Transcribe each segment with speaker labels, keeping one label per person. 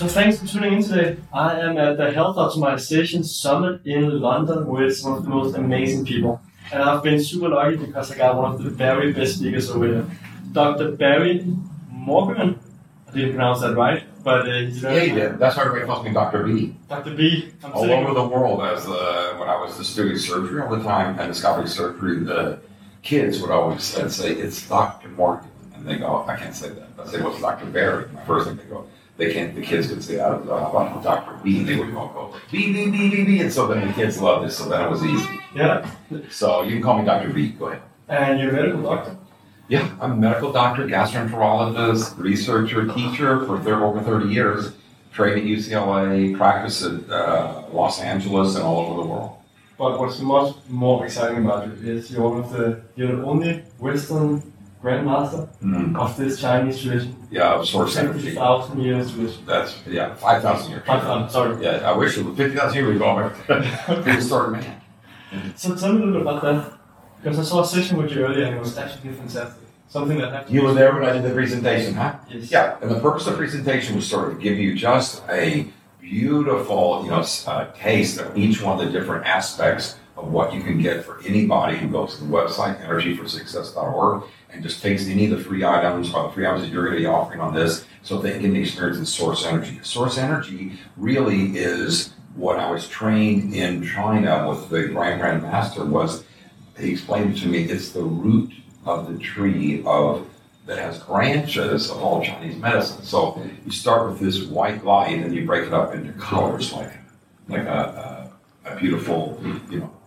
Speaker 1: So thanks for tuning in today. I am at the Health Optimization Summit in London with some of the most amazing people. And I've been super lucky because I got one of the very best speakers over here. Dr. Barry Morgan. I didn't pronounce that right, but uh, he's
Speaker 2: Yeah, you did. That's why everybody calls me Dr. B.
Speaker 1: Dr. B. I'm
Speaker 2: All over the world, as uh, when I was just doing surgery all the time, endoscopic surgery, the kids would always I'd say, it's Dr. Morgan. And they go, I can't say that. I say, what's Dr. Barry? My first thing they go, they can't, the kids would say, I don't know, how about Dr. B? They would all go, B, B, B, B, B. And so then the kids loved it, so that was easy.
Speaker 1: Yeah.
Speaker 2: So you can call me Dr. B. Go ahead.
Speaker 1: And you're a medical doctor.
Speaker 2: Yeah, I'm a medical doctor, gastroenterologist, researcher, teacher for thir- over 30 years. Trained at UCLA, practiced at uh, Los Angeles and all over the world.
Speaker 1: But what's much more exciting about you is you're one of the you're the only Western grandmaster of this Chinese tradition.
Speaker 2: Yeah, source
Speaker 1: Fifty
Speaker 2: energy.
Speaker 1: thousand years tradition.
Speaker 2: That's, yeah, 5,000 years.
Speaker 1: Five thousand, sorry.
Speaker 2: Yeah, I wish it was 50,000 years ago. Prehistoric man.
Speaker 1: So tell me a little about that. Because I saw a session with you earlier and it was actually fantastic. Something that happened.
Speaker 2: You were there when I did the presentation, huh?
Speaker 1: Yes.
Speaker 2: Yeah, and the purpose of the presentation was sort of give you just a beautiful, you know, uh, taste of each one of the different aspects of what you can get for anybody who goes to the website energyforsuccess.org and just takes any of the free items or the free items that you're going to be offering on this, so they can experience the source energy. Source energy really is what I was trained in China with the Grand Grand Master was. He explained to me it's the root of the tree of that has branches of all Chinese medicine. So you start with this white light and you break it up into colors like like a, a, a beautiful you know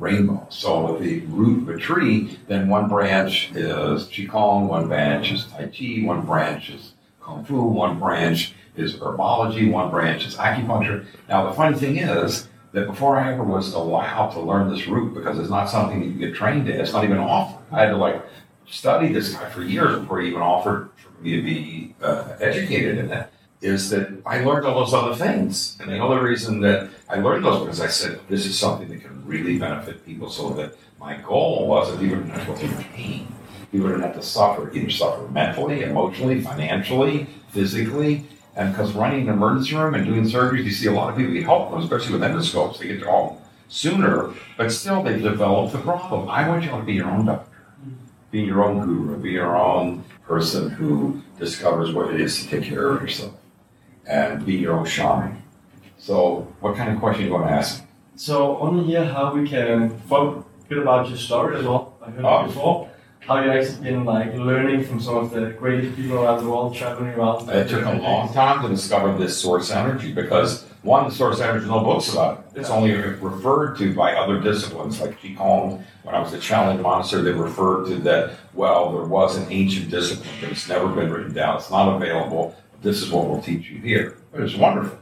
Speaker 2: rainbow. So with the root of a tree, then one branch is qigong, one branch is tai chi, one branch is kung fu, one branch is herbology, one branch is acupuncture. Now the funny thing is that before I ever was allowed to learn this root, because it's not something that you get trained in, it's not even offered. I had to like study this guy for years before he even offered for me to be uh, educated in it. Is that I learned all those other things, and the only reason that I learned those because I said this is something that can really benefit people. So that my goal was that people didn't have to go through pain, people didn't have to suffer, either suffer mentally, emotionally, financially, physically, and because running an emergency room and doing surgeries, you see a lot of people get help, especially with endoscopes, they get to home sooner, but still they develop the problem. I want you to be your own doctor, be your own guru, be your own person who discovers what it is to take care of yourself, and be your own shaman. So, what kind of question do you want to ask?
Speaker 1: So I want to hear how we can talk a bit about your story as well. I heard
Speaker 2: Oh.
Speaker 1: before. How you actually been like learning from some of the greatest people around the world, traveling around.
Speaker 2: It took a long time to discover this source energy because one, the source energy, no books about it. It's only referred to by other disciplines like Qigong. When I was at Shaolin Monastery, they referred to that. Well, there was an ancient discipline, but it's never been written down. It's not available. This is what we'll teach you here. It was wonderful.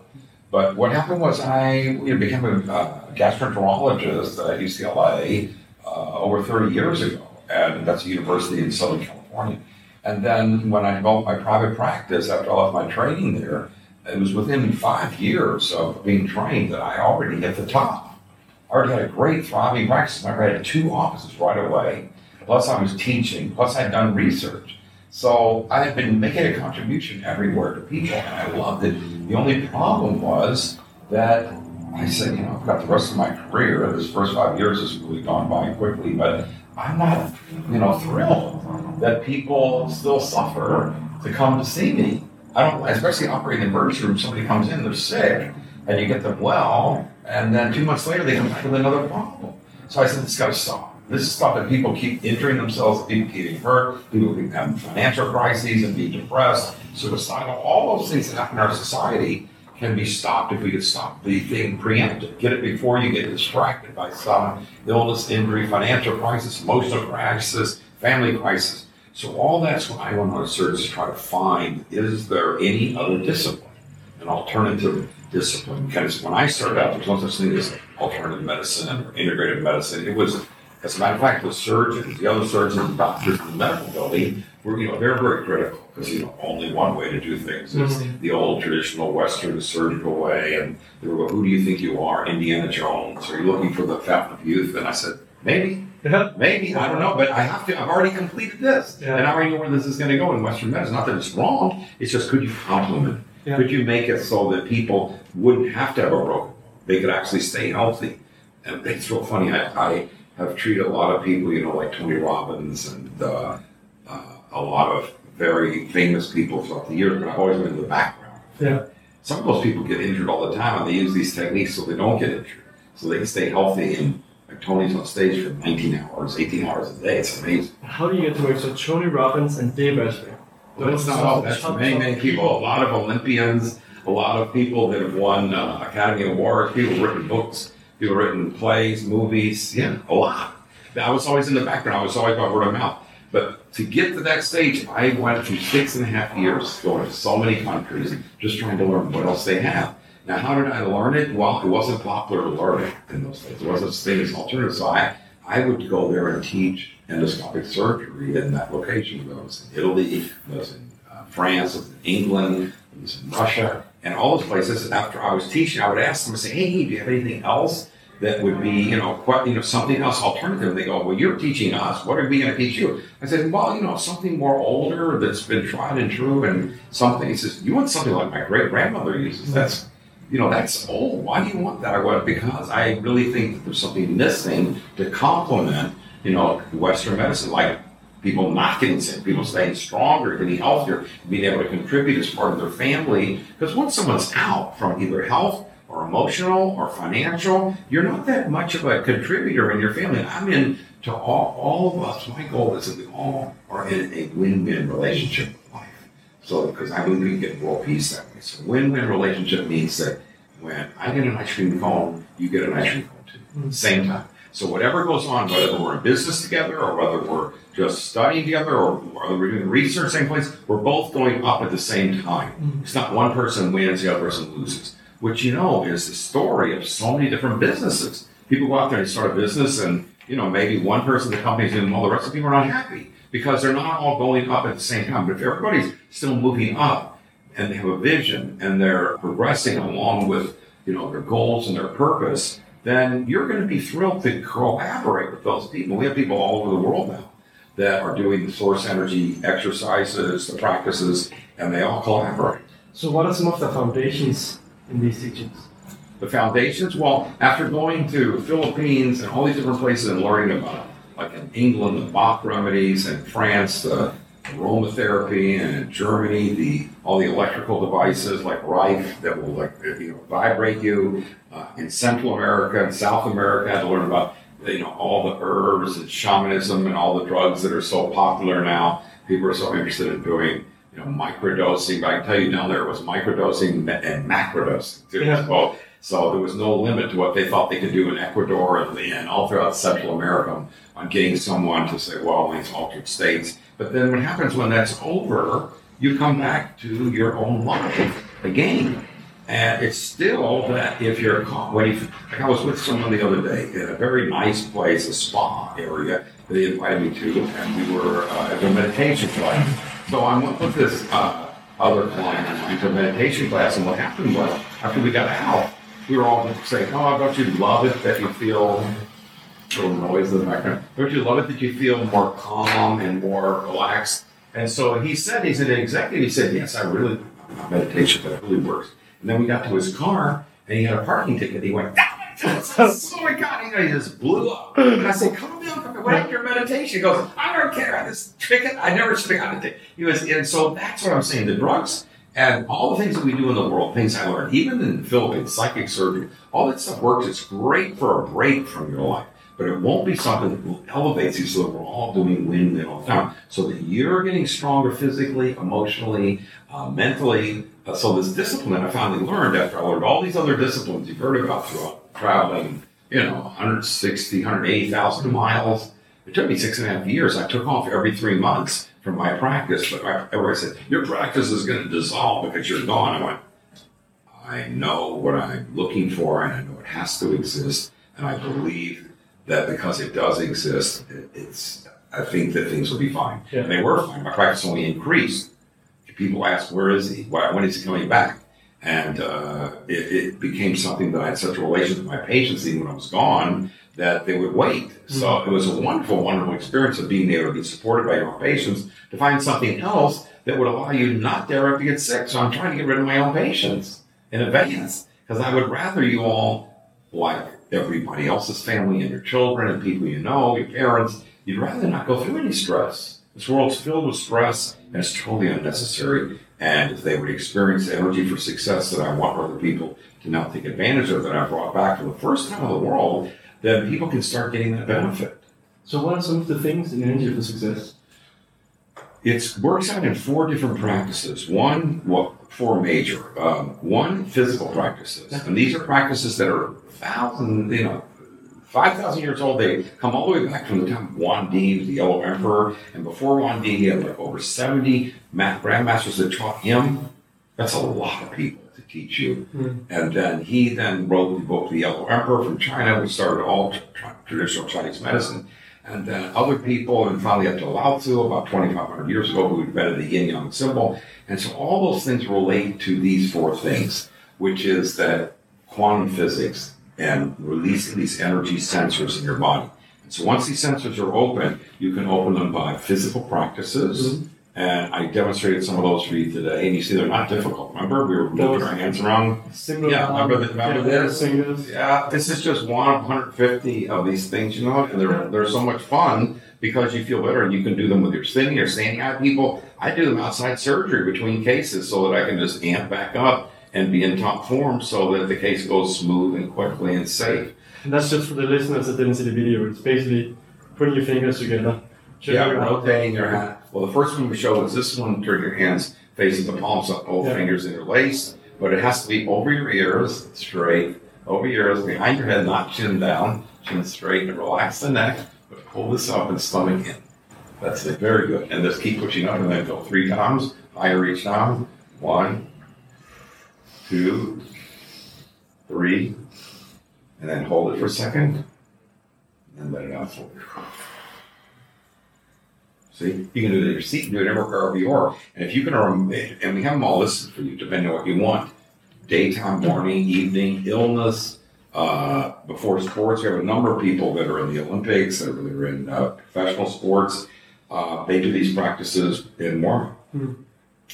Speaker 2: But what happened was I you know, became a uh, gastroenterologist at UCLA uh, over 30 years ago, and that's a university in Southern California. And then when I developed my private practice after I left my training there, it was within five years of being trained that I already hit the top. I already had a great thriving practice. I had two offices right away. Plus, I was teaching. Plus, I'd done research. So I have been making a contribution everywhere to people, and I loved it. The only problem was that I said, you know, I've got the rest of my career. This first five years has really gone by quickly, but I'm not, you know, thrilled that people still suffer to come to see me. I don't, especially operating in the emergency room. Somebody comes in, they're sick, and you get them well, and then two months later they come back with another problem. So I said, this got to stop. This is stuff that people keep injuring themselves, people keep getting hurt, people keep having financial crises and being depressed, suicidal. All those things that happen in our society can be stopped if we could stop the thing preempted. Get it before you get distracted by some illness, injury, financial crisis, emotional crisis, family crisis. So all that's what I want to search to try to find is there any other discipline? an alternative discipline. Because when I started out, there was no such thing as alternative medicine or integrative medicine. It was, as a matter of fact, the surgeons, the other surgeons and doctors in the medical building were, you know, they're very critical because, you know, only one way to do things is
Speaker 1: Mhm.
Speaker 2: the old traditional Western surgical way. And they were, who do you think you are, Indiana Jones? Are you looking for the fountain of youth? And I said, maybe.
Speaker 1: Yeah.
Speaker 2: Maybe I don't know, but I have to. I've already completed this,
Speaker 1: Yeah.
Speaker 2: and I already know where this is going to go in Western medicine. Not that it's wrong; it's just could you complement? it?
Speaker 1: Yeah.
Speaker 2: Could you make it so that people wouldn't have to have a broken? They could actually stay healthy. And it's real funny. I, I have treated a lot of people, you know, like Tony Robbins and uh, uh, a lot of very famous people throughout the years, but I've always been in the background.
Speaker 1: Yeah.
Speaker 2: Some of those people get injured all the time, and they use these techniques so they don't get injured, so they can stay healthy. And like Tony's on stage for 19 hours, 18 hours a day. It's amazing.
Speaker 1: How do you get to work? So Tony Robbins and Dave Asprey.
Speaker 2: Well, that's not all. That's many, many people. A lot of Olympians, a lot of people that have won uh, Academy Awards, people who've written books, people written plays, movies. Yeah, a lot. I was always in the background. I was always by word of mouth. But to get to that stage, I went through six and a half years going to so many countries, just trying to learn what else they have. Now, how did I learn it? Well, it wasn't popular to learn it in those days. It wasn't such as alternative. So I, I would go there and teach endoscopic surgery in that location. I was in Italy, I was in uh, France, I was in England, I was in Russia, and all those places. After I was teaching, I would ask them, I say, hey, do you have anything else that would be, you know, quite, you know, something else alternative? And they go, well, you're teaching us. What are we going to teach you? I said, well, you know, something more older that's been tried and true, and something. He says, you want something like my great grandmother uses. That's you know, that's old. Why do you want that? I went, because I really think that there's something missing to complement, you know, Western medicine, like people not getting sick, people staying stronger, getting healthier, being able to contribute as part of their family. Because once someone's out from either health or emotional or financial, you're not that much of a contributor in your family. I'm in to all, all of us. My goal is that we all are in a win-win relationship with life. So, because I believe we get world peace that way. So, win-win relationship means that when I get an ice cream cone, you get an ice cream cone too, mm. same time. So, whatever goes on, whether we're in business together or whether we're just studying together or whether we're doing research same place, we're both going up at the same time. Mm-hmm. It's not one person wins, the other person loses. Which you know is the story of so many different businesses. People go out there and start a business, and you know maybe one person in the company is doing well, the rest of the people are not happy because they're not all going up at the same time. But if everybody's still moving up and they have a vision and they're progressing along with you know their goals and their purpose, then you're going to be thrilled to collaborate with those people. We have people all over the world now that are doing the source energy exercises, the practices, and they all collaborate.
Speaker 1: So what are some of the foundations in these teachings?
Speaker 2: The foundations, well, after going to Philippines and all these different places and learning about, like in England, the Bach remedies, and France, the aromatherapy, and in Germany, the all the electrical devices like Rife that will like you know vibrate you. Uh, in Central America and South America, I had to learn about you know all the herbs and shamanism and all the drugs that are so popular now. People are so interested in doing you know microdosing. But I can tell you down there it was microdosing and macrodosing too.
Speaker 1: Yeah.
Speaker 2: So, so there was no limit to what they thought they could do in Ecuador and, and all throughout Central America on getting someone to say, well, these altered states. But then what happens when that's over, you come back to your own life again. And it's still that if you're caught, when you, like I was with someone the other day in a very nice place, a spa area they invited me to, and we were uh, at a meditation class. So I went with this uh, other client of mine to a meditation class, and what happened was after we got out, we were all saying, "Oh, don't you love it that you feel little noise in the background. Don't you love it that you feel more calm and more relaxed? And so he said, he's an executive. He said, yes, I really, not meditation, but it really works. And then we got to his car and he had a parking ticket. He went, oh my God, he just blew up. And I said, calm down. What happened your meditation? He goes, I don't care. This ticket, I never should have gotten ticket. He was, and so that's what I'm saying. The drugs and all the things that we do in the world, things I learned, even in the Philippines, psychic surgery, all that stuff works. It's great for a break from your life but it won't be something that elevates you so that we're all doing win-win all the time. So that you're getting stronger physically, emotionally, uh, mentally. Uh, so this discipline I finally learned after I learned all these other disciplines you've heard about throughout traveling, you know, 160, 180,000 miles. It took me six and a half years. I took off every three months from my practice, but everybody said, your practice is going to dissolve because you're gone. I went, I know what I'm looking for, and I know it has to exist, and I believe that because it does exist, it's. I think that things will be fine.
Speaker 1: Yeah.
Speaker 2: And they were fine. My practice only increased. People ask, "Where is he? Why, when is he coming back?" And uh, it, it became something that I had such a relationship with my patients, even when I was gone, that they would wait. So it was a wonderful, wonderful experience of being able to be supported by your patients to find something else that would allow you not to ever have to get sick. So I'm trying to get rid of my own patients in advance because I would rather you all, like everybody else's family and your children and people you know, your parents, you'd rather not go through any stress. This world's filled with stress and it's totally unnecessary. And if they would experience the energy for success that I want other people to now take advantage of that I brought back for the first time in the world, then people can start getting that benefit.
Speaker 1: So what are some of the things in Energy for Success?
Speaker 2: It works out in four different practices. One, well, four major. Um, one, physical practices, and these are practices that are thousand, you know, five thousand years old. They come all the way back from the time of Huang Di, the Yellow Emperor, and before Huang Di, he had like over seventy ma- grandmasters that taught him. That's a lot of people to teach you. And then he then wrote the book, The Yellow Emperor from China, which started all tra- traditional Chinese medicine. And then other people, and finally up to Lao Tzu about 2,500 years ago, who invented the yin yang symbol. And so all those things relate to these four things, which is that quantum physics and releasing these energy sensors in your body. And so once these sensors are open, you can open them by physical practices. Mm-hmm. And I demonstrated some of those for you today. And you see, they're not difficult. Remember, we were moving our hands around.
Speaker 1: Single
Speaker 2: Yeah, remember the- remember
Speaker 1: yeah,
Speaker 2: this?
Speaker 1: Fingers.
Speaker 2: Yeah, this is just one of 150 of these things, you know, and they're, they're so much fun because you feel better and you can do them with your sitting or standing out people. I do them outside surgery between cases so that I can just amp back up and be in top form so that the case goes smooth and quickly and safe.
Speaker 1: And that's just for the listeners that didn't see the video. It's basically putting your fingers together.
Speaker 2: Yeah, rotating your hand. Well, the first one we show is this one, turn your hands facing the palms up, both
Speaker 1: Yeah.
Speaker 2: fingers interlaced, but it has to be over your ears, straight, over your ears, behind your head, not chin down, chin straight, and relax the neck, but pull this up and stomach in. That's it, very good. And just keep pushing up and then go three times, higher each time. One, two, three, and then hold it for a second, and let it out fully. See, you can do it in your seat, do it anywhere wherever you are. And if you can, and we have them all listed for you, depending on what you want. Daytime, morning, evening, illness, uh, before sports. We have a number of people that are in the Olympics, that are in uh, professional sports. Uh, they do these practices in warm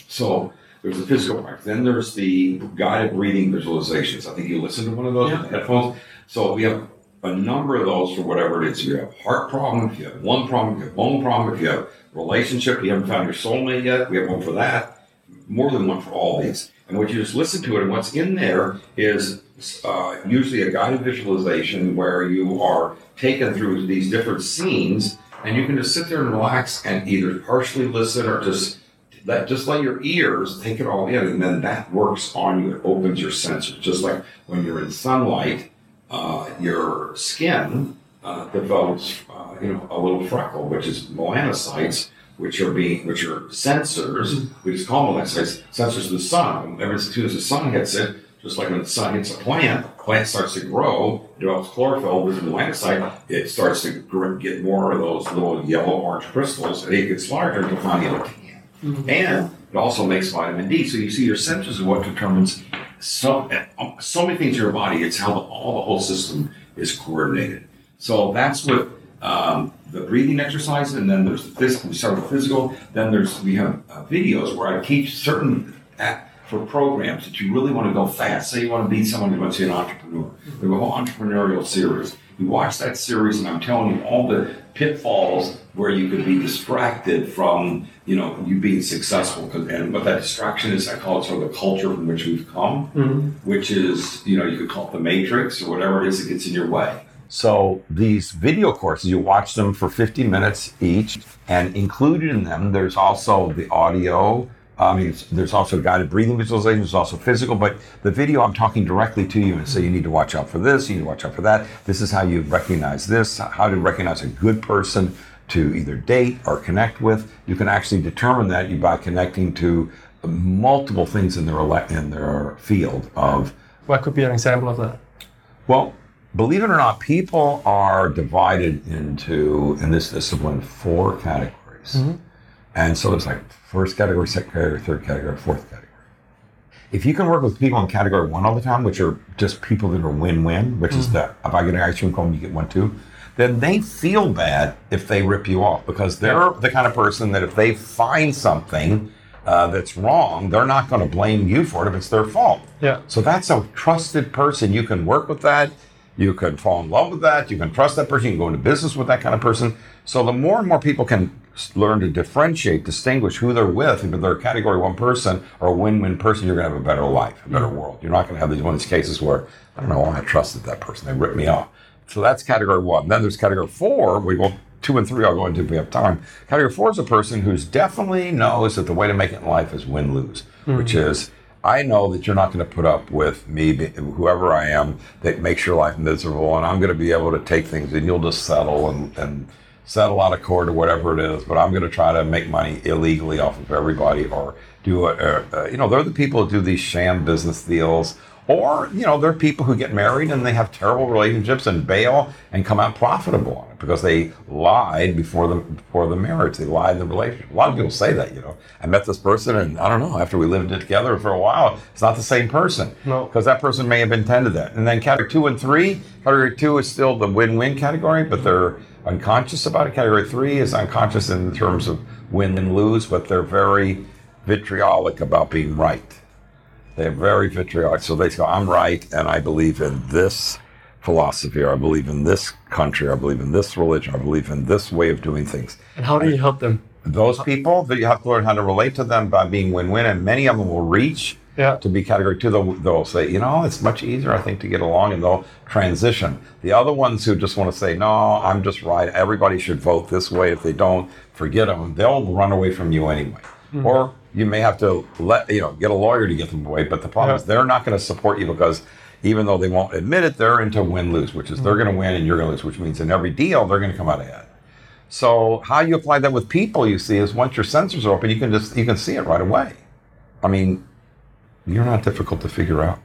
Speaker 2: So there's the physical practice. Then there's the guided breathing visualizations. I think you listen to one of those with the headphones. So we have a number of those for whatever it is. You have heart problem, if you have lung problem, if you have bone problem, if you have relationship, you haven't found your soulmate yet, we have one for that. More than one for all these. And what you just listen to it, and what's in there is uh, usually a guided visualization where you are taken through these different scenes, and you can just sit there and relax and either partially listen or just let just let your ears take it all in, and then that works on you. It opens your senses, just like when you're in sunlight, uh, your skin uh, develops, uh, you know, a little freckle, which is melanocytes, which are being, which are sensors. We just call melanocytes sensors of the sun. Ever as soon as the sun hits it, just like when the sun hits a plant, the plant starts to grow, develops chlorophyll with the melanocyte. It starts to get more of those little yellow orange crystals, and it gets larger until finally it'll tan. And it also makes vitamin D. So you see, your sensors are what determines so so many things in your body. It's how the, all the whole system is coordinated. So that's what um, the breathing exercise, and then there's the physical. We start with physical. Then there's we have uh, videos where I teach certain at, for programs that you really want to go fast. Say you want to be someone, you want to be an entrepreneur. Have a whole entrepreneurial series. You watch that series, and I'm telling you all the pitfalls where you could be distracted from, you know, you being successful And what that distraction is, I call it sort of the culture from which we've come, mm-hmm. which is, you know, you could call it the matrix or whatever it is that gets in your way. So these video courses, you watch them for 50 minutes each, and included in them, there's also the audio. I mean, there's also guided breathing visualization. There's also physical, but the video, I'm talking directly to you and say you need to watch out for this, you need to watch out for that. This is how you recognize this, how to recognize a good person to either date or connect with. You can actually determine that you by connecting to multiple things in their ele- in their field of
Speaker 1: What could be an example of that?
Speaker 2: well, believe it or not, people are divided into in this discipline four categories, mm-hmm. And so it's like first category, second category, third category, fourth category. If you can work with people in category one all the time, which are just people that are win-win, which is that if I get an ice cream cone, you get one too, then they feel bad if they rip you off because they're the kind of person that if they find something uh, that's wrong, they're not going to blame you for it if it's their fault.
Speaker 1: Yeah.
Speaker 2: So that's a trusted person. You can work with that. You can fall in love with that. You can trust that person. You can go into business with that kind of person. So the more and more people can learn to differentiate, distinguish who they're with, if they're a category one person or a win-win person, you're going to have a better life, a better mm. world. You're not going to have these one of these cases where I don't know why I trusted that person. They ripped me off. So that's category one. Then there's category four. We will two and three. I'll go into if we have time. Category four is a person who's definitely knows that the way to make it in life is win lose, mm. which is I know that you're not going to put up with me, whoever I am, that makes your life miserable, and I'm going to be able to take things, and you'll just settle and, and settle out of court or whatever it is. But I'm going to try to make money illegally off of everybody, or do a, a, a you know, they're the people who do these sham business deals. Or, you know, there are people who get married and they have terrible relationships and bail and come out profitable on it because they lied before the before the marriage. They lied in the relationship. A lot of people say that, you know. I met this person and I don't know, after we lived it together for a while, it's not the same person.
Speaker 1: No.
Speaker 2: Because that person may have intended that. And then category two and three, category two is still the win-win category, but they're unconscious about it. Category three is unconscious in terms of win and lose, but they're very vitriolic about being right. They're very vitriolic. So they go, I'm right, and I believe in this philosophy, or I believe in this country, or I believe in this religion, or I believe in this way of doing things.
Speaker 1: And how do you help them?
Speaker 2: Those people, that you have to learn how to relate to them by being win-win, and many of them will reach
Speaker 1: Yeah.
Speaker 2: to be category two. They'll, they'll say, you know, it's much easier, I think, to get along, and they'll transition. The other ones who just want to say, no, I'm just right. Everybody should vote this way. If they don't, forget them. They'll run away from you anyway. Mm-hmm. Or you may have to let you know get a lawyer to get them away. But the problem
Speaker 1: Yeah.
Speaker 2: is they're not going to support you because even though they won't admit it, they're into win-lose, which is they're mm-hmm. going to win and you're going to lose, which means in every deal they're going to come out ahead. So how you apply that with people, you see, is once your sensors are open, you can just you can see it right away. I mean, you're not difficult to figure out.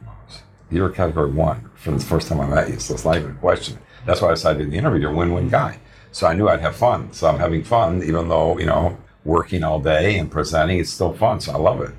Speaker 2: You're a category one from the first time I met you, so it's not even a question. That's why I decided to do the interview. You're a win-win guy. So I knew I'd have fun. So I'm having fun, even though you know working all day and presenting. It's still fun. So I love it.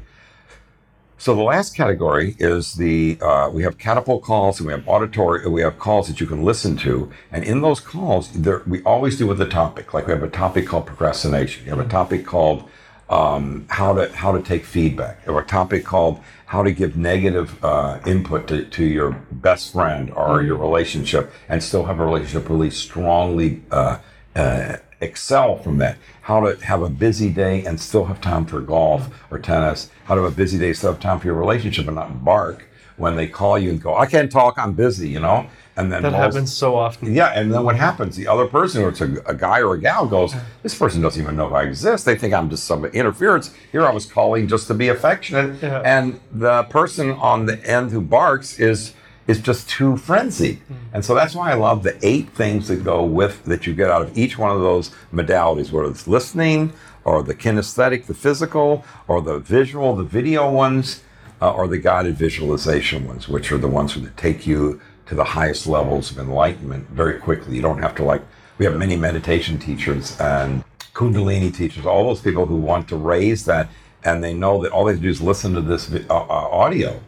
Speaker 2: So the last category is the uh, we have catapult calls and we have auditory we have calls that you can listen to, and in those calls there, we always do with a topic. Like we have a topic called procrastination. we have a topic called um, how to how to take feedback, or a topic called how to give negative uh, input to, to your best friend or your relationship, and still have a relationship really strongly uh, uh, excel from that. How to have a busy day and still have time for golf or tennis. How to have a busy day, still have time for your relationship and not bark when they call you and go, I can't talk, I'm busy, you know? And then
Speaker 1: That
Speaker 2: most-
Speaker 1: happens so often.
Speaker 2: yeah, and then what happens? The other person, or it's a, a guy or a gal, goes, This person doesn't even know if I exist. They think I'm just some interference. Here I was calling just to be affectionate.
Speaker 1: Yeah.
Speaker 2: And the person on the end who barks is is just too frenzied. And so that's why I love the eight things that go with that you get out of each one of those modalities, whether it's listening or the kinesthetic, the physical, or the visual, the video ones, uh, or the guided visualization ones, which are the ones that take you to the highest levels of enlightenment very quickly. You don't have to like, we have many meditation teachers and Kundalini teachers, all those people who want to raise that, and they know that all they have to do is listen to this uh, uh, audio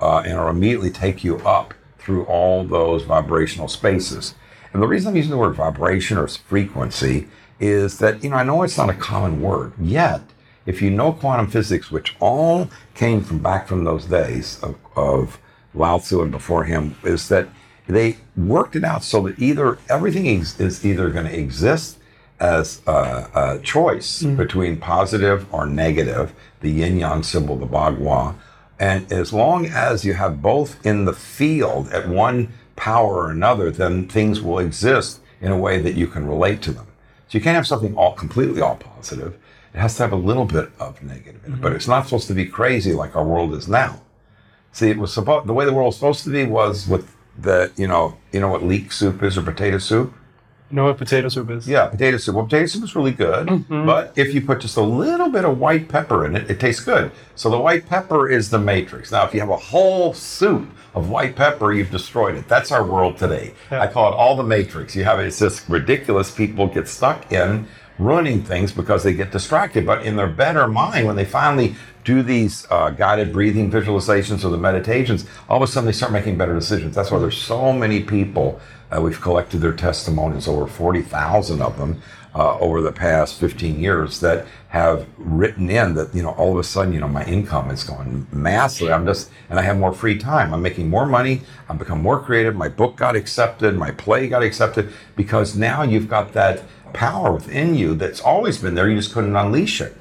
Speaker 2: uh, and it'll immediately take you up through all those vibrational spaces. And the reason I'm using the word vibration or frequency is that, you know, I know it's not a common word, yet, if you know quantum physics, which all came from back from those days of, of Lao Tzu and before him, is that they worked it out so that either everything is, is either going to exist as a, a choice between positive or negative, the yin yang symbol, the Bagua. And as long as you have both in the field at one power or another, then things will exist in a way that you can relate to them. So you can't have something all completely all positive. It has to have a little bit of negative in it, but mm-hmm. it's not supposed to be crazy like our world is now. See, it was supposed the way the world was supposed to be was with the you know you know what leek soup is or potato soup.
Speaker 1: Know what potato soup is?
Speaker 2: Yeah, potato soup. Well, potato soup is really good,
Speaker 1: Mm-hmm.
Speaker 2: but if you put just a little bit of white pepper in it, it tastes good. So the white pepper is the matrix. Now, if you have a whole soup of white pepper, you've destroyed it. That's our world today.
Speaker 1: Yeah.
Speaker 2: I call it all the matrix. You have it's just ridiculous. People get stuck in ruining things because they get distracted. But in their better mind, when they finally do these uh, guided breathing visualizations or the meditations, all of a sudden they start making better decisions. That's why there's so many people. Uh, we've collected their testimonials, over 40,000 of them uh, over the past 15 years that have written in that, you know, all of a sudden, you know, my income is going massively. I'm just, and I have more free time. I'm making more money. I've become more creative. My book got accepted. My play got accepted because now you've got that power within you that's always been there. You just couldn't unleash it.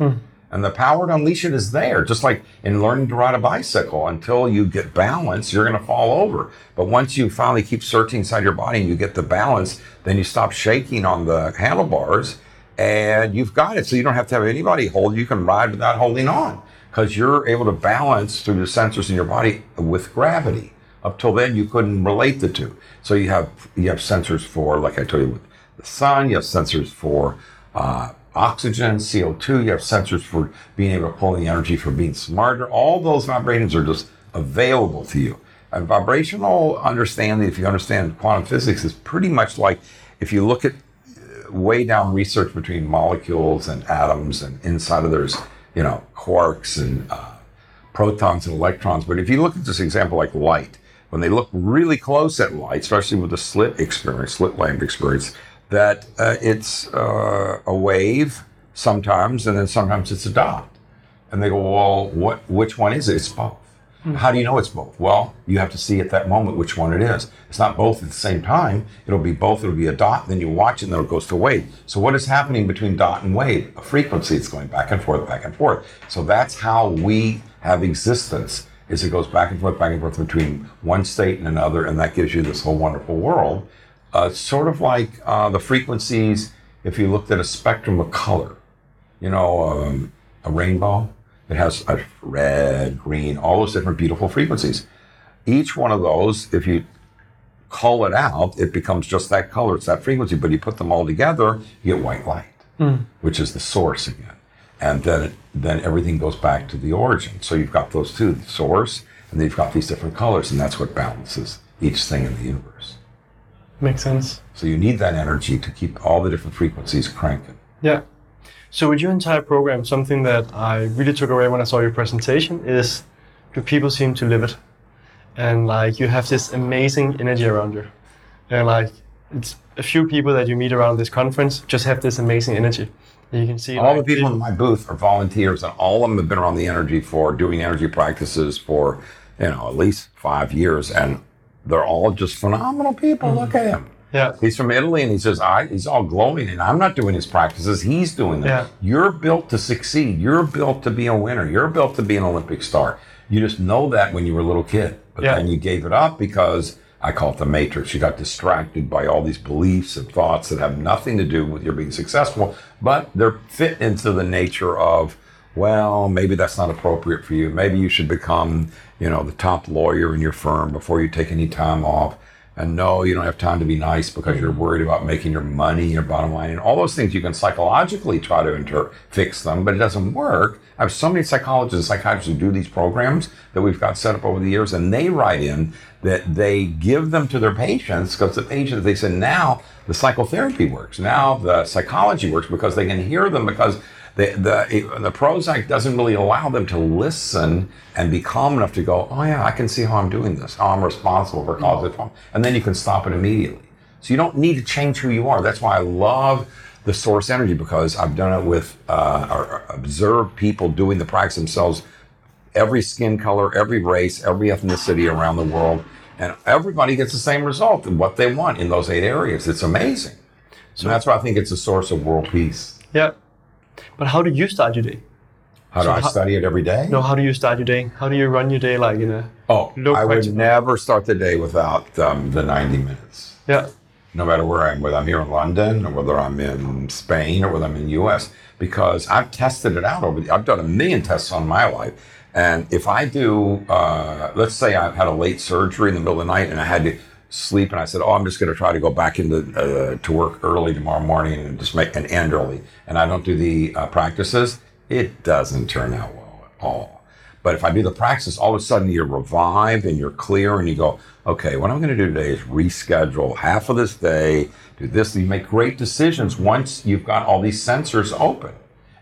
Speaker 2: And the power to unleash it is there. Just like in learning to ride a bicycle, until you get balance, you're going to fall over. But once you finally keep searching inside your body and you get the balance, then you stop shaking on the handlebars and you've got it. So you don't have to have anybody hold you. Can ride without holding on because you're able to balance through the sensors in your body with gravity. Up till then, you couldn't relate the two. So you have you have sensors for, like I told you, with the sun. You have sensors for uh, oxygen, CO2. You have sensors for being able to pull the energy for being smarter. All those vibrations are just available to you. And vibrational understanding, if you understand quantum physics, is pretty much like if you look at uh, way down research between molecules and atoms and inside of there's, you know, quarks and uh, protons and electrons. But if you look at this example like light, when they look really close at light, especially with the slit experience, slit lamp experience, that uh, it's uh, a wave sometimes, and then sometimes it's a dot. And they go, well, what? Which one is it? It's both. How do you know it's both? Well, you have to see at that moment which one it is. It's not both at the same time. It'll be both. It'll be a dot. Then you watch it, and then it goes to wave. So what is happening between dot and wave? A frequency. It's going back and forth, back and forth. So that's how we have existence. Is it goes back and forth, back and forth between one state and another, and that gives you this whole wonderful world. Uh, sort of like uh, the frequencies. If you looked at a spectrum of color, you know, um, a rainbow. It has a red, green, all those different beautiful frequencies. Each one of those, if you call it out, it becomes just that color. It's that frequency. But you put them all together, you get white light, which is the source again. And then it, then everything goes back to the origin. So you've got those two, the source, and then you've got these different colors, and that's what balances each thing in the universe.
Speaker 1: Makes sense.
Speaker 2: So you need that energy to keep all the different frequencies cranking.
Speaker 1: Yeah. So with your entire program, something that I really took away when I saw your presentation is do people seem to live it. And like you have this amazing energy around you. And like it's a few people that you meet around this conference just have this amazing energy. And you can see
Speaker 2: All
Speaker 1: like,
Speaker 2: the people in my booth are volunteers, and all of them have been around the energy for doing energy practices for, you know, at least five years, and they're all just phenomenal people. Look at him. Mm-hmm.
Speaker 1: Yeah.
Speaker 2: He's from Italy, and he says, "I." He's all glowing, and I'm not doing his practices. He's doing them.
Speaker 1: Yeah.
Speaker 2: You're built to succeed. You're built to be a winner. You're built to be an Olympic star. You just know that when you were a little kid, but
Speaker 1: Yeah.
Speaker 2: then you gave it up because I call it the matrix. You got distracted by all these beliefs and thoughts that have nothing to do with your being successful, but they're fit into the nature of, well, maybe that's not appropriate for you. Maybe you should become, you know, the top lawyer in your firm before you take any time off. And no, you don't have time to be nice because you're mm-hmm. worried about making your money, your bottom line, and all those things. You can psychologically try to inter- fix them, but it doesn't work. I have so many psychologists and psychiatrists who do these programs that we've got set up over the years, and they write in that they give them to their patients because the patients, they said, now the psychotherapy works. Now the psychology works because they can hear them because the, the, the Prozac doesn't really allow them to listen and be calm enough to go, oh yeah, I can see how I'm doing this, how I'm responsible for and effect. And then you can stop it immediately. So you don't need to change who you are. That's why I love the source energy because I've done it with, uh, or observed people doing the practice themselves, every skin color, every race, every ethnicity around the world. And everybody gets the same result and what they want in those eight areas. It's amazing. So that's why I think it's a source of world peace.
Speaker 1: Yeah. But how do you start your day?
Speaker 2: How do
Speaker 1: So
Speaker 2: I
Speaker 1: how-
Speaker 2: study it every day?
Speaker 1: No, how do you start your day? How do you run your day like in a
Speaker 2: Oh, I would
Speaker 1: practical.
Speaker 2: never start the day without um, the 90 minutes.
Speaker 1: Yeah.
Speaker 2: No matter where I am, whether I'm here in London or whether I'm in Spain or whether I'm in the US, because I've tested it out over the, I've done a million tests on my life. And if I do, uh, let's say I've had a late surgery in the middle of the night and I had to sleep, and I said, "Oh, I'm just going to try to go back into uh, to work early tomorrow morning and just make an end early," and I don't do the uh, practices, it doesn't turn out well at all. But if I do the practice, all of a sudden you're revived and you're clear, and you go, "Okay, what I'm going to do today is reschedule half of this day, do this." You make great decisions once you've got all these sensors open,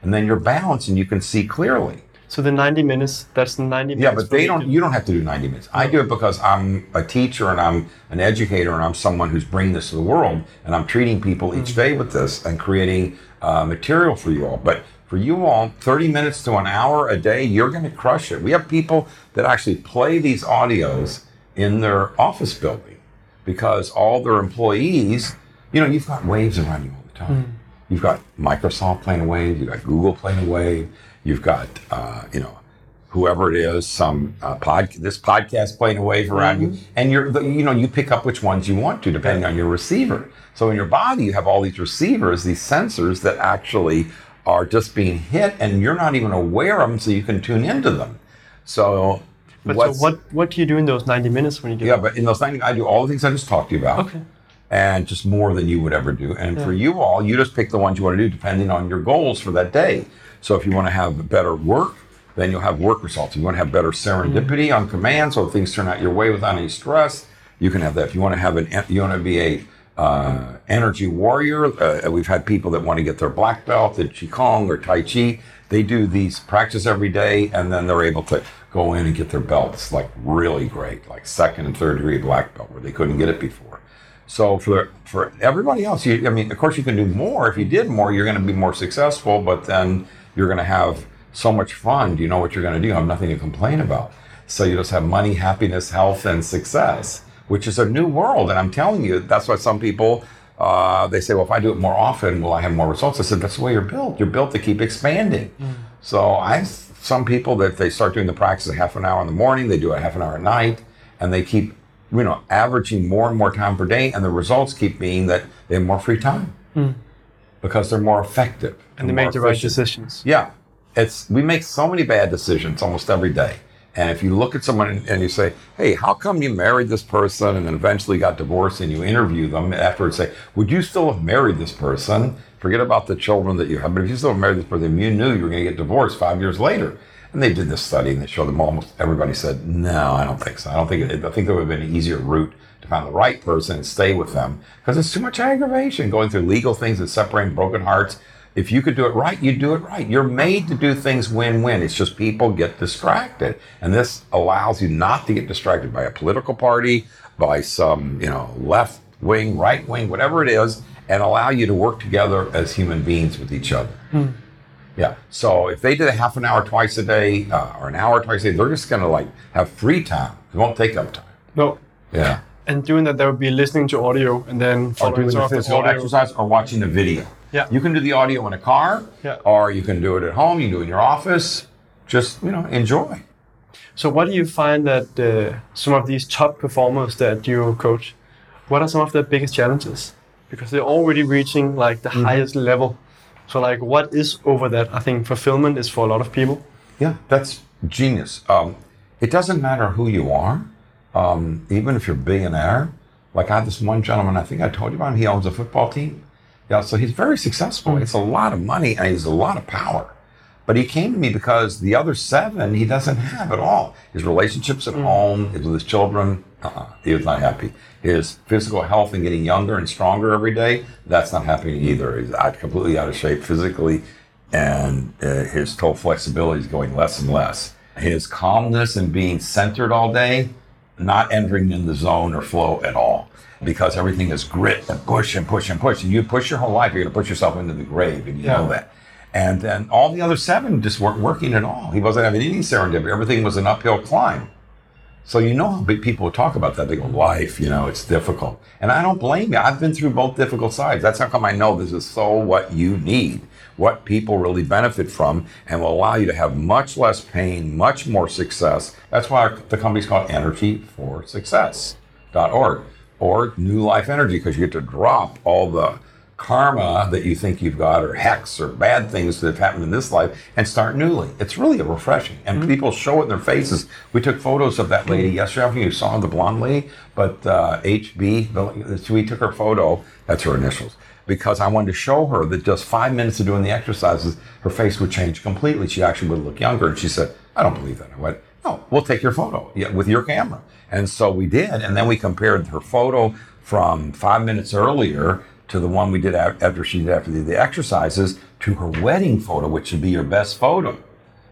Speaker 2: and then you're balanced and you can see clearly.
Speaker 1: So the 90 minutes, that's the 90 minutes.
Speaker 2: Yeah, but they don't. You don't have to do ninety minutes. I do it because I'm a teacher and I'm an educator and I'm someone who's bringing this to the world and I'm treating people each day with this and creating uh, material for you all. But for you all, thirty minutes to an hour a day, you're going to crush it. We have people that actually play these audios in their office building because all their employees, you know, you've got waves around you all the time. You've got Microsoft playing a wave. You've got Google playing a wave. You've got, uh, you know, whoever it is, some uh, pod, this podcast playing a wave around you, and you're, you know, you pick up which ones you want to depending on your receiver. So in your body, you have all these receivers, these sensors that actually are just being hit, and you're not even aware of them, so you can tune into them. So,
Speaker 1: But so what, what do you do in those 90 minutes when you get
Speaker 2: yeah, but in those 90, I do all the things I just talked to you about.
Speaker 1: Okay.
Speaker 2: And just more than you would ever do. And for you all, you just pick the ones you want to do depending on your goals for that day. So if you want to have better work, then you'll have work results. If you want to have better serendipity on command, so things turn out your way without any stress, you can have that. If you want to have an, you want to be a uh, energy warrior. Uh, we've had people that want to get their black belt in qigong or tai chi. They do these practice every day, and then they're able to go in and get their belts like really great, like second and third degree black belt, where they couldn't get it before. So for for everybody else, you, I mean, of course, you can do more. If you did more, you're going to be more successful. But then you're going to have so much fun. Do you know what you're going to do? You have nothing to complain about. So you just have money, happiness, health, and success, which is a new world. And I'm telling you, that's why some people uh, they say, well, if I do it more often, will I have more results? I said, that's the way you're built. You're built to keep expanding. So I some people that they start doing the practice a half an hour in the morning, they do it half an hour at night, and they keep you know averaging more and more time per day, and the results keep being that they have more free time hmm. because they're more effective
Speaker 1: and they make the right decisions.
Speaker 2: Yeah, it's we make so many bad decisions almost every day. And if you look at someone and- and you say, "Hey, how come you married this person and then eventually got divorced?" and you interview them afterwards, say, "Would you still have married this person? Forget about the children that you have, but if you still have married this person, you knew you were going to get divorced five years later." And they did this study and they showed them almost everybody said, "No, I don't think so. I don't think it, I think there would have been an easier route to find the right person and stay with them because it's too much aggravation going through legal things and separating broken hearts." If you could do it right, you do it right. You're made to do things win-win. It's just people get distracted. And this allows you not to get distracted by a political party, by some, you know, left wing, right wing, whatever it is, and allow you to work together as human beings with each other. Hmm. Yeah. So if they did a half an hour twice a day uh, or an hour twice a day, they're just going to like have free time. It won't take up time.
Speaker 1: No.
Speaker 2: Yeah.
Speaker 1: And doing that, they would be listening to audio and then
Speaker 2: or doing the physical exercise or watching the video.
Speaker 1: Yeah.
Speaker 2: You can do the audio in a car,
Speaker 1: Yeah.
Speaker 2: or you can do it at home. You can do it in your office. Just you know, enjoy.
Speaker 1: So, what do you find that uh, some of these top performers that you coach, what are some of their biggest challenges? Because they're already reaching like the highest level. So, like, what is over that? I think fulfillment is for a lot of people.
Speaker 2: Yeah, that's genius. Um, it doesn't matter who you are, um, even if you're a billionaire. Like I had this one gentleman, I think I told you about him. He owns a football team. Yeah, so he's very successful. It's a lot of money and he's a lot of power. But he came to me because the other seven he doesn't have at all. His relationships at home, his with his children, uh-uh, he was not happy. His physical health and getting younger and stronger every day, that's not happening either. He's completely out of shape physically, and uh, his total flexibility is going less and less. His calmness and being centered all day, not entering in the zone or flow at all because everything is grit and push and push and push. And you push your whole life, you're going to push yourself into the grave, and you know that. And then all the other seven just weren't working at all. He wasn't having any serendipity. Everything was an uphill climb. So you know how big people talk about that. They go, life, you know, it's difficult. And I don't blame you. I've been through both difficult sides. That's how come I know this is so what you need, what people really benefit from, and will allow you to have much less pain, much more success. That's why the company's called Energy for Success.org or New Life Energy, because you get to drop all the karma that you think you've got or hex or bad things that have happened in this life and start newly. It's really a refreshing. And mm-hmm. people show it in their faces. We took photos of that lady yesterday. I don't think you saw the blonde lady, but uh, HB, so we took her photo. That's her initials. Because I wanted to show her that just five minutes of doing the exercises, her face would change completely. She actually would look younger. And she said, I don't believe that. I went, No, we'll take your photo with your camera. And so we did. And then we compared her photo from five minutes earlier to the one we did after she did after the, the exercises to her wedding photo, which should be your best photo.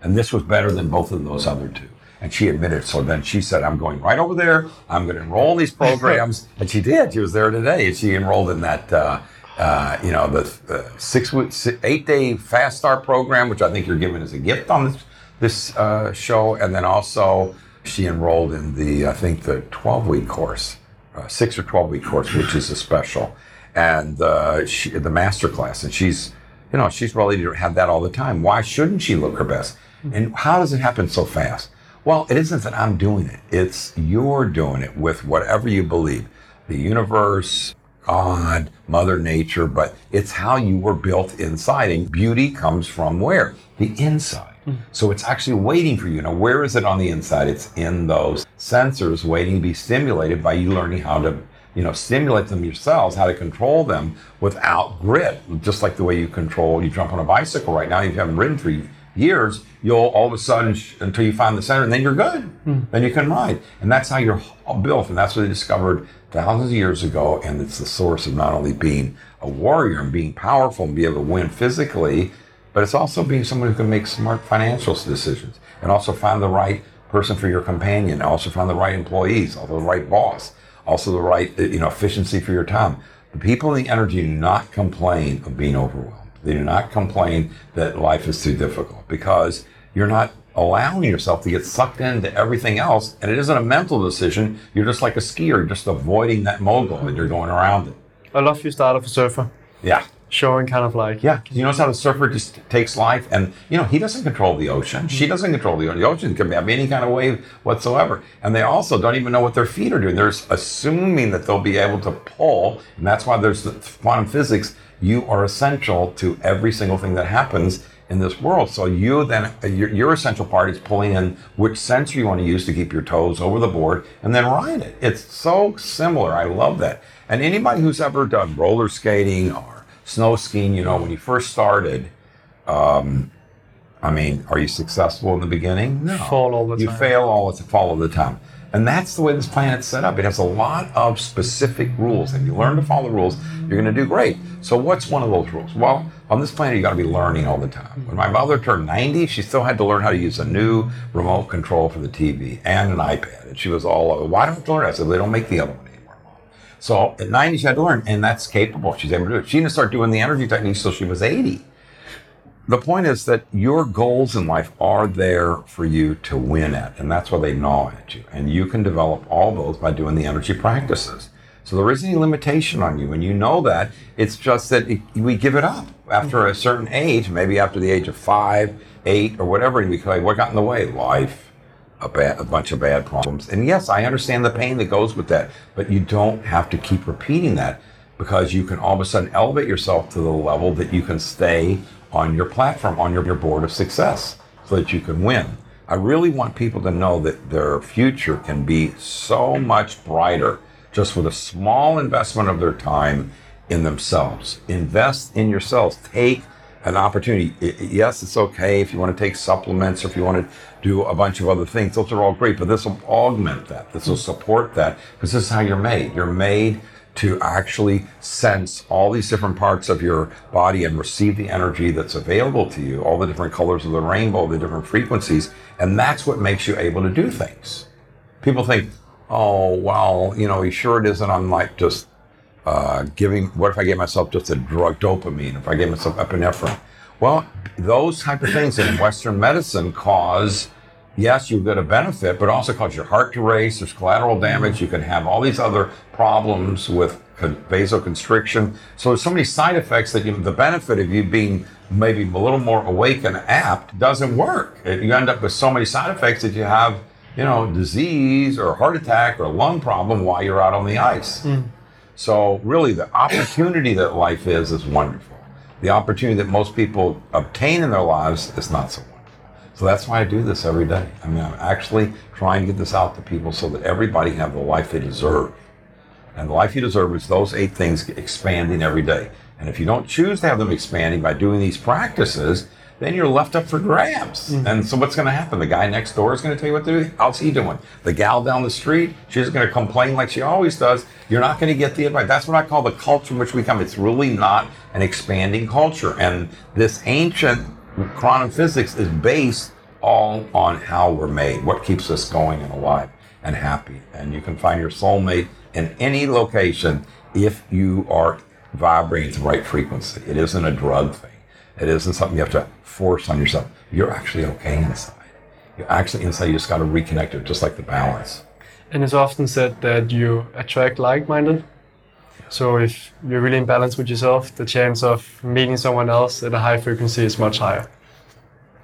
Speaker 2: And this was better than both of those other two. And she admitted. So then she said, I'm going right over there. I'm going to enroll in these programs. and she did. She was there today. And she enrolled in that, uh, uh, you know, the, the eight day fast start program, which I think you're giving as a gift on this, this uh, show. And then also she enrolled in the, I think, the 12 week course, uh, six or 12 week course, which is a special and uh, she, the master class, and she's, you know, she's ready to have that all the time. Why shouldn't she look her best? And how does it happen so fast? Well, it isn't that I'm doing it; it's you're doing it with whatever you believe, the universe, God, Mother Nature. But it's how you were built inside, and beauty comes from where the inside. So it's actually waiting for you. Now, where is it on the inside? It's in those sensors waiting to be stimulated by you learning how to you know, stimulate them yourselves, how to control them without grit, just like the way you control, you jump on a bicycle right now, if you haven't ridden for years, you'll all of a sudden, until you find the center, and then you're good. Mm. Then you can ride. And that's how you're built. And that's what they discovered thousands of years ago. And it's the source of not only being a warrior and being powerful and be able to win physically, but it's also being someone who can make smart financial decisions and also find the right person for your companion, also find the right employees, also the right boss also the right you know efficiency for your time. The people in the energy do not complain of being overwhelmed. They do not complain that life is too difficult because you're not allowing yourself to get sucked into everything else. And it isn't a mental decision. You're just like a skier, just avoiding that mogul and you're going around it.
Speaker 1: I love you started for surfer.
Speaker 2: Yeah
Speaker 1: showing kind of like
Speaker 2: yeah you notice how the surfer just takes life and you know he doesn't control the ocean. She mm-hmm. doesn't control the ocean. The ocean can have any kind of wave whatsoever. And they also don't even know what their feet are doing. They're assuming that they'll be able to pull and that's why there's the quantum physics. You are essential to every single thing that happens in this world. So you then your, your essential part is pulling in which sensor you want to use to keep your toes over the board and then ride it. It's so similar. I love that. And anybody who's ever done roller skating or snow skiing, you know, when you first started, um, I mean, are you successful in the beginning?
Speaker 1: No. Fall all the
Speaker 2: you
Speaker 1: time.
Speaker 2: You fail all the fall all the time. And that's the way this planet's set up. It has a lot of specific rules. And you learn to follow the rules, you're going to do great. So, what's one of those rules? Well, on this planet, you got to be learning all the time. When my mother turned 90, she still had to learn how to use a new remote control for the TV and an iPad. And she was all, why don't you learn? I said, they don't make the other one. So at 90, she had to learn, and that's capable. She's able to do it. She didn't start doing the energy techniques until she was 80. The point is that your goals in life are there for you to win at, and that's why they gnaw at you. And you can develop all those by doing the energy practices. So there isn't any limitation on you, and you know that. It's just that we give it up after a certain age, maybe after the age of five, eight, or whatever, and we go, what got in the way? Life, a, a bunch of bad problems. And yes, I understand the pain that goes with that, but you don't have to keep repeating that because you can all of a sudden elevate yourself to the level that you can stay on your platform, on your, your board of success, so that you can win. I really want people to know that their future can be so much brighter just with a small investment of their time in themselves. Invest in yourselves. Take an opportunity. Yes, it's okay if you want to take supplements or if you want to do a bunch of other things. Those are all great, but this will augment that. This will hmm. support that because this is how you're made. You're made to actually sense all these different parts of your body and receive the energy that's available to you, all the different colors of the rainbow, the different frequencies. And that's what makes you able to do things. People think, oh, well, you know, he sure it isn't. I'm like just uh, giving, what if I gave myself just a drug, dopamine, if I gave myself epinephrine? Well, those type of things in Western medicine cause, yes, you get a benefit, but also cause your heart to race. There's collateral damage. You can have all these other problems with vasoconstriction. So there's so many side effects that you, the benefit of you being maybe a little more awake and apt doesn't work. You end up with so many side effects that you have, you know, disease or heart attack or lung problem while you're out on the ice. Mm. So really, the opportunity that life is is wonderful. The opportunity that most people obtain in their lives is not so wonderful. So that's why I do this every day. I mean, I'm actually trying to get this out to people so that everybody have the life they deserve. And the life you deserve is those eight things expanding every day. And if you don't choose to have them expanding by doing these practices, then you're left up for grabs. Mm-hmm. And so what's going to happen? The guy next door is going to tell you what to do. How's he doing? The gal down the street, she's going to complain like she always does. You're not going to get the advice. That's what I call the culture in which we come. It's really not an expanding culture. And this ancient quantum physics is based all on how we're made, what keeps us going and alive and happy. And you can find your soulmate in any location if you are vibrating the right frequency. It isn't a drug thing. It isn't something you have to force on yourself. You're actually okay inside. You're actually inside. You just got to reconnect it, just like the balance.
Speaker 1: And it's often said that you attract like-minded. So if you're really in balance with yourself, the chance of meeting someone else at a high frequency is much higher.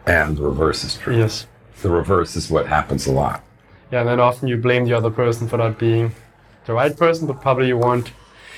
Speaker 2: And the reverse is true.
Speaker 1: Yes.
Speaker 2: The reverse is what happens a lot.
Speaker 1: Yeah, and then often you blame the other person for not being the right person, but probably you weren't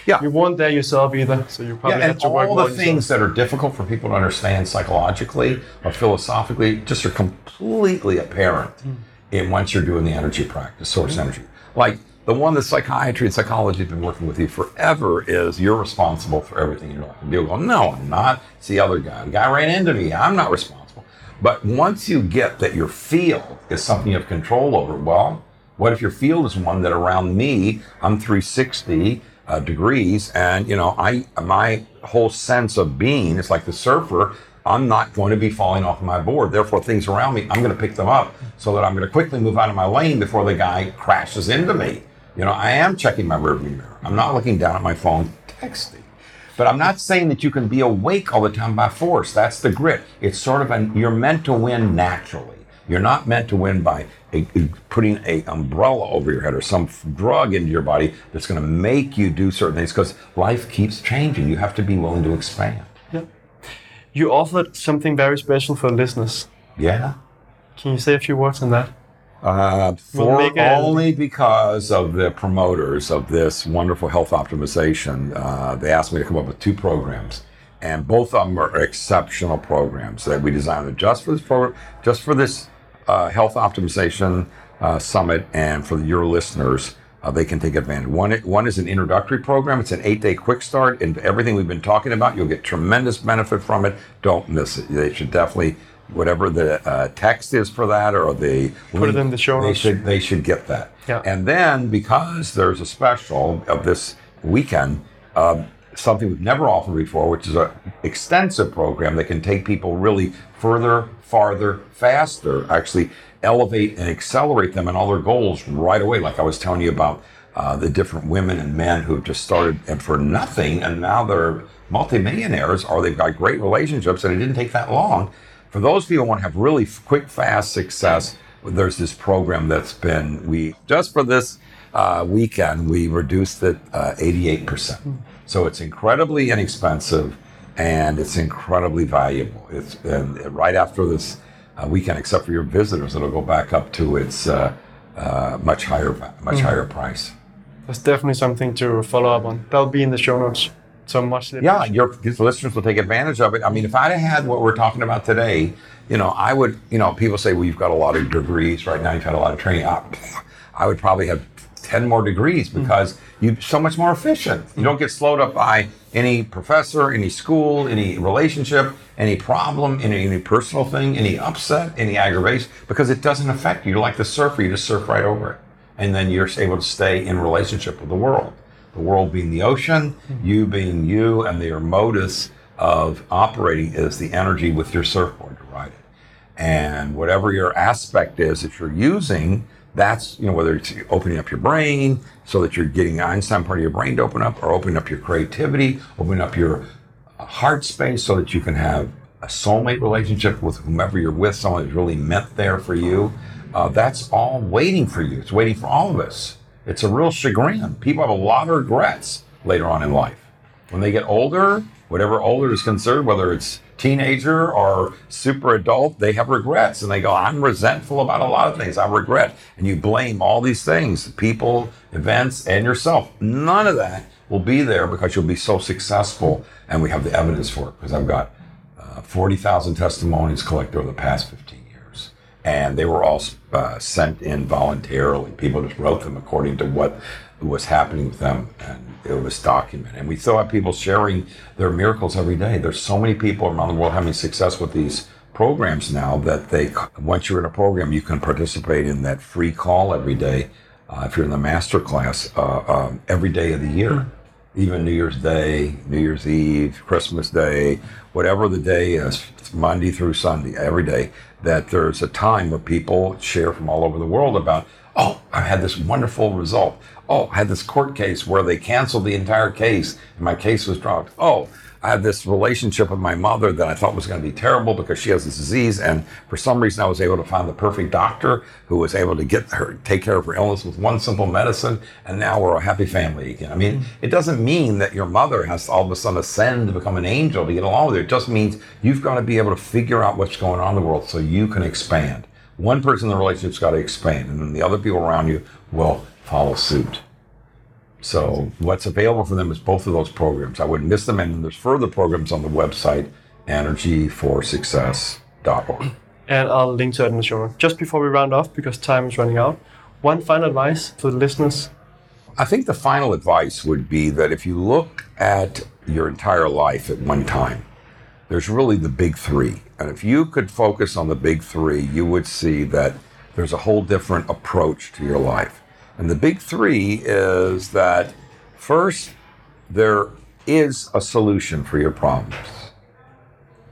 Speaker 1: yeah. You weren't there yourself either, so you probably
Speaker 2: yeah,
Speaker 1: have to work
Speaker 2: all the things that are difficult for people to understand psychologically or philosophically just are completely apparent mm. in once you're doing the energy practice, source mm. energy. Like the one that psychiatry and psychology have been working with you forever is you're responsible for everything in your life. And people go, no, I'm not. It's the other guy. The guy ran into me. I'm not responsible. But once you get that your field is something you have control over, well, what if your field is one that around me, I'm 360, uh, degrees, and you know, I my whole sense of being is like the surfer. I'm not going to be falling off my board. Therefore, things around me, I'm going to pick them up so that I'm going to quickly move out of my lane before the guy crashes into me. You know, I am checking my rearview mirror. I'm not looking down at my phone texting. But I'm not saying that you can be awake all the time by force. That's the grit. It's sort of an, you're meant to win naturally. You're not meant to win by a, putting a umbrella over your head or some drug into your body that's going to make you do certain things because life keeps changing. You have to be willing to expand.
Speaker 1: Yeah. You offered something very special for listeners.
Speaker 2: Yeah.
Speaker 1: Can you say a few words on that?
Speaker 2: Uh, for we'll only because of the promoters of this wonderful health optimization, uh, they asked me to come up with two programs and both of them are exceptional programs that we designed just for this program, just for this uh, health optimization uh, summit and for your listeners, uh, they can take advantage. One, one is an introductory program. It's an eight-day quick start into everything we've been talking about. You'll get tremendous benefit from it. Don't miss it. They should definitely, whatever the uh, text is for that or the
Speaker 1: put link, it in the show
Speaker 2: notes. They should they should get that.
Speaker 1: Yeah.
Speaker 2: And then because there's a special of this weekend. Uh, something we've never offered before, which is an extensive program that can take people really further, farther, faster, actually elevate and accelerate them and all their goals right away. Like I was telling you about uh, the different women and men who have just started and for nothing, and now they're multimillionaires or they've got great relationships, and it didn't take that long. For those people who want to have really quick, fast success, there's this program that's been we just for this uh, weekend we reduced it uh, 88%. So it's incredibly inexpensive and it's incredibly valuable. It's and right after this uh, weekend, except for your visitors, it'll go back up to its uh, uh, much higher much mm. higher price.
Speaker 1: That's definitely something to follow up on. That'll be in the show notes. So much.
Speaker 2: Yeah, your listeners will take advantage of it. I mean, if I'd had what we're talking about today, you know, I would. You know, people say, "Well, you've got a lot of degrees right now. You've had a lot of training." I, I would probably have 10 more degrees mm. because mm-hmm. you're so much more efficient. You don't get slowed up by any professor, any school, any relationship, any problem, any, any personal thing, any upset, any aggravation, because it doesn't affect you. You're like the surfer, you just surf right over it. And then you're able to stay in relationship with the world. The world being the ocean, mm-hmm. you being you, and your modus of operating is the energy with your surfboard to ride it. And whatever your aspect is that you're using, that's, you know, whether it's opening up your brain so that you're getting Einstein part of your brain to open up or opening up your creativity, opening up your uh, heart space so that you can have a soulmate relationship with whomever you're with, someone who's really meant there for you. Uh, that's all waiting for you. It's waiting for all of us. It's a real chagrin. People have a lot of regrets later on in life. When they get older, whatever older is concerned, whether it's teenager or super adult, they have regrets and they go, I'm resentful about a lot of things. I regret. And you blame all these things, people, events, and yourself. None of that will be there because you'll be so successful. And we have the evidence for it because I've got uh, 40,000 testimonies collected over the past 15 years. And they were all uh, sent in voluntarily. People just wrote them according to what was happening with them. And it was documented. And we still have people sharing their miracles every day. There's so many people around the world having success with these programs now that they, once you're in a program, you can participate in that free call every day. Uh, if you're in the master class, uh, um, every day of the year, even New Year's Day, New Year's Eve, Christmas Day, whatever the day is, Monday through Sunday, every day, that there's a time where people share from all over the world about, oh, I had this wonderful result. Oh, I had this court case where they canceled the entire case and my case was dropped. Oh, I had this relationship with my mother that I thought was going to be terrible because she has this disease. And for some reason, I was able to find the perfect doctor who was able to get her, take care of her illness with one simple medicine. And now we're a happy family again. I mean, it doesn't mean that your mother has to all of a sudden ascend to become an angel to get along with her. It just means you've got to be able to figure out what's going on in the world so you can expand. One person in the relationship's got to expand, and then the other people around you will follow suit. So what's available for them is both of those programs. I wouldn't miss them. And there's further programs on the website, energyforsuccess.org.
Speaker 1: And I'll link to it in the show. Just before we round off, because time is running out, one final advice for the listeners.
Speaker 2: I think the final advice would be that if you look at your entire life at one time, there's really the big three. And if you could focus on the big three, you would see that there's a whole different approach to your life. And the big three is that first, there is a solution for your problems.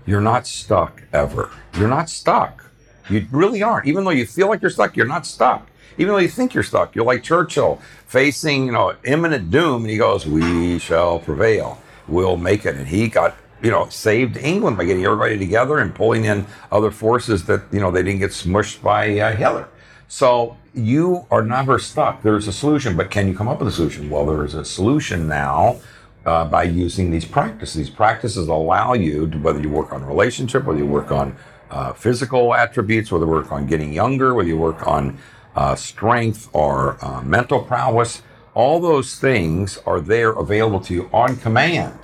Speaker 2: You're not stuck ever. You're not stuck. You really aren't. Even though you feel like you're stuck, you're not stuck. Even though you think you're stuck, you're like Churchill facing, you know, imminent doom, and he goes, "We shall prevail. We'll make it." And he got, you know, saved England by getting everybody together and pulling in other forces that, you know, they didn't get smushed by uh, Hitler. So you are never stuck. There's a solution, but can you come up with a solution? Well, there is a solution now uh, by using these practices. These practices allow you to, whether you work on relationship, whether you work on uh, physical attributes, whether you work on getting younger, whether you work on uh, strength or uh, mental prowess, all those things are there available to you on command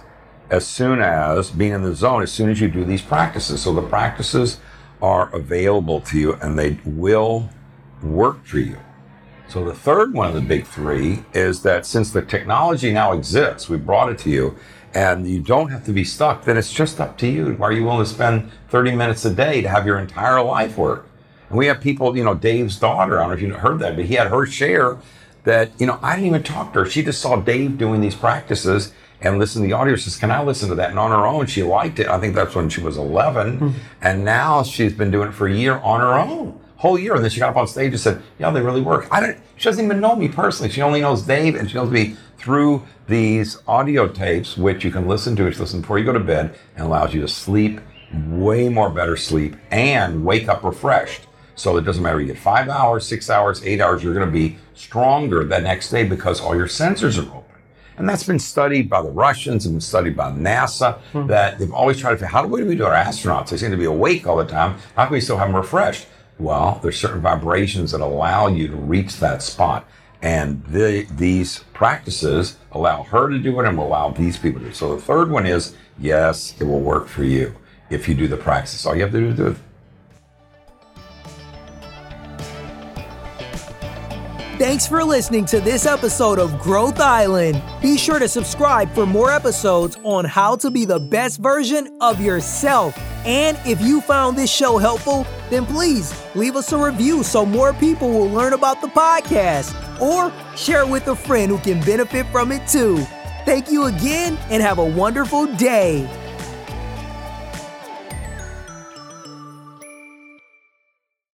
Speaker 2: as soon as being in the zone, as soon as you do these practices. So the practices are available to you and they will work for you. So the third one of the big three is that since the technology now exists, we brought it to you, and you don't have to be stuck, then it's just up to you. Are you willing to spend 30 minutes a day to have your entire life work? And we have people, you know, Dave's daughter, I don't know if you heard that, but he had her share that, you know, I didn't even talk to her. She just saw Dave doing these practices and listened to the audio. She says, Can I listen to that? And on her own, she liked it. I think that's when she was 11. Mm-hmm. And now she's been doing it for a year on her own whole year. And then she got up on stage and said, "Yeah, they really work." I don't. She doesn't even know me personally. She only knows Dave, and she knows me through these audio tapes, which you can listen to. Which listen before you go to bed, and allows you to sleep way more better sleep and wake up refreshed. So it doesn't matter you get five hours, six hours, eight hours. You're going to be stronger the next day because all your sensors are open. And that's been studied by the Russians and studied by NASA hmm. that they've always tried to figure how do we do our astronauts? They seem to be awake all the time. How can we still have them refreshed? Well, there's certain vibrations that allow you to reach that spot. And the, these practices allow her to do it and will allow these people to do it. So the third one is yes, it will work for you if you do the practice. All you have to do is do it.
Speaker 3: Thanks for listening to this episode of Growth Island. Be sure to subscribe for more episodes on how to be the best version of yourself. And if you found this show helpful, then please leave us a review so more people will learn about the podcast or share with a friend who can benefit from it too. Thank you again and have a wonderful day.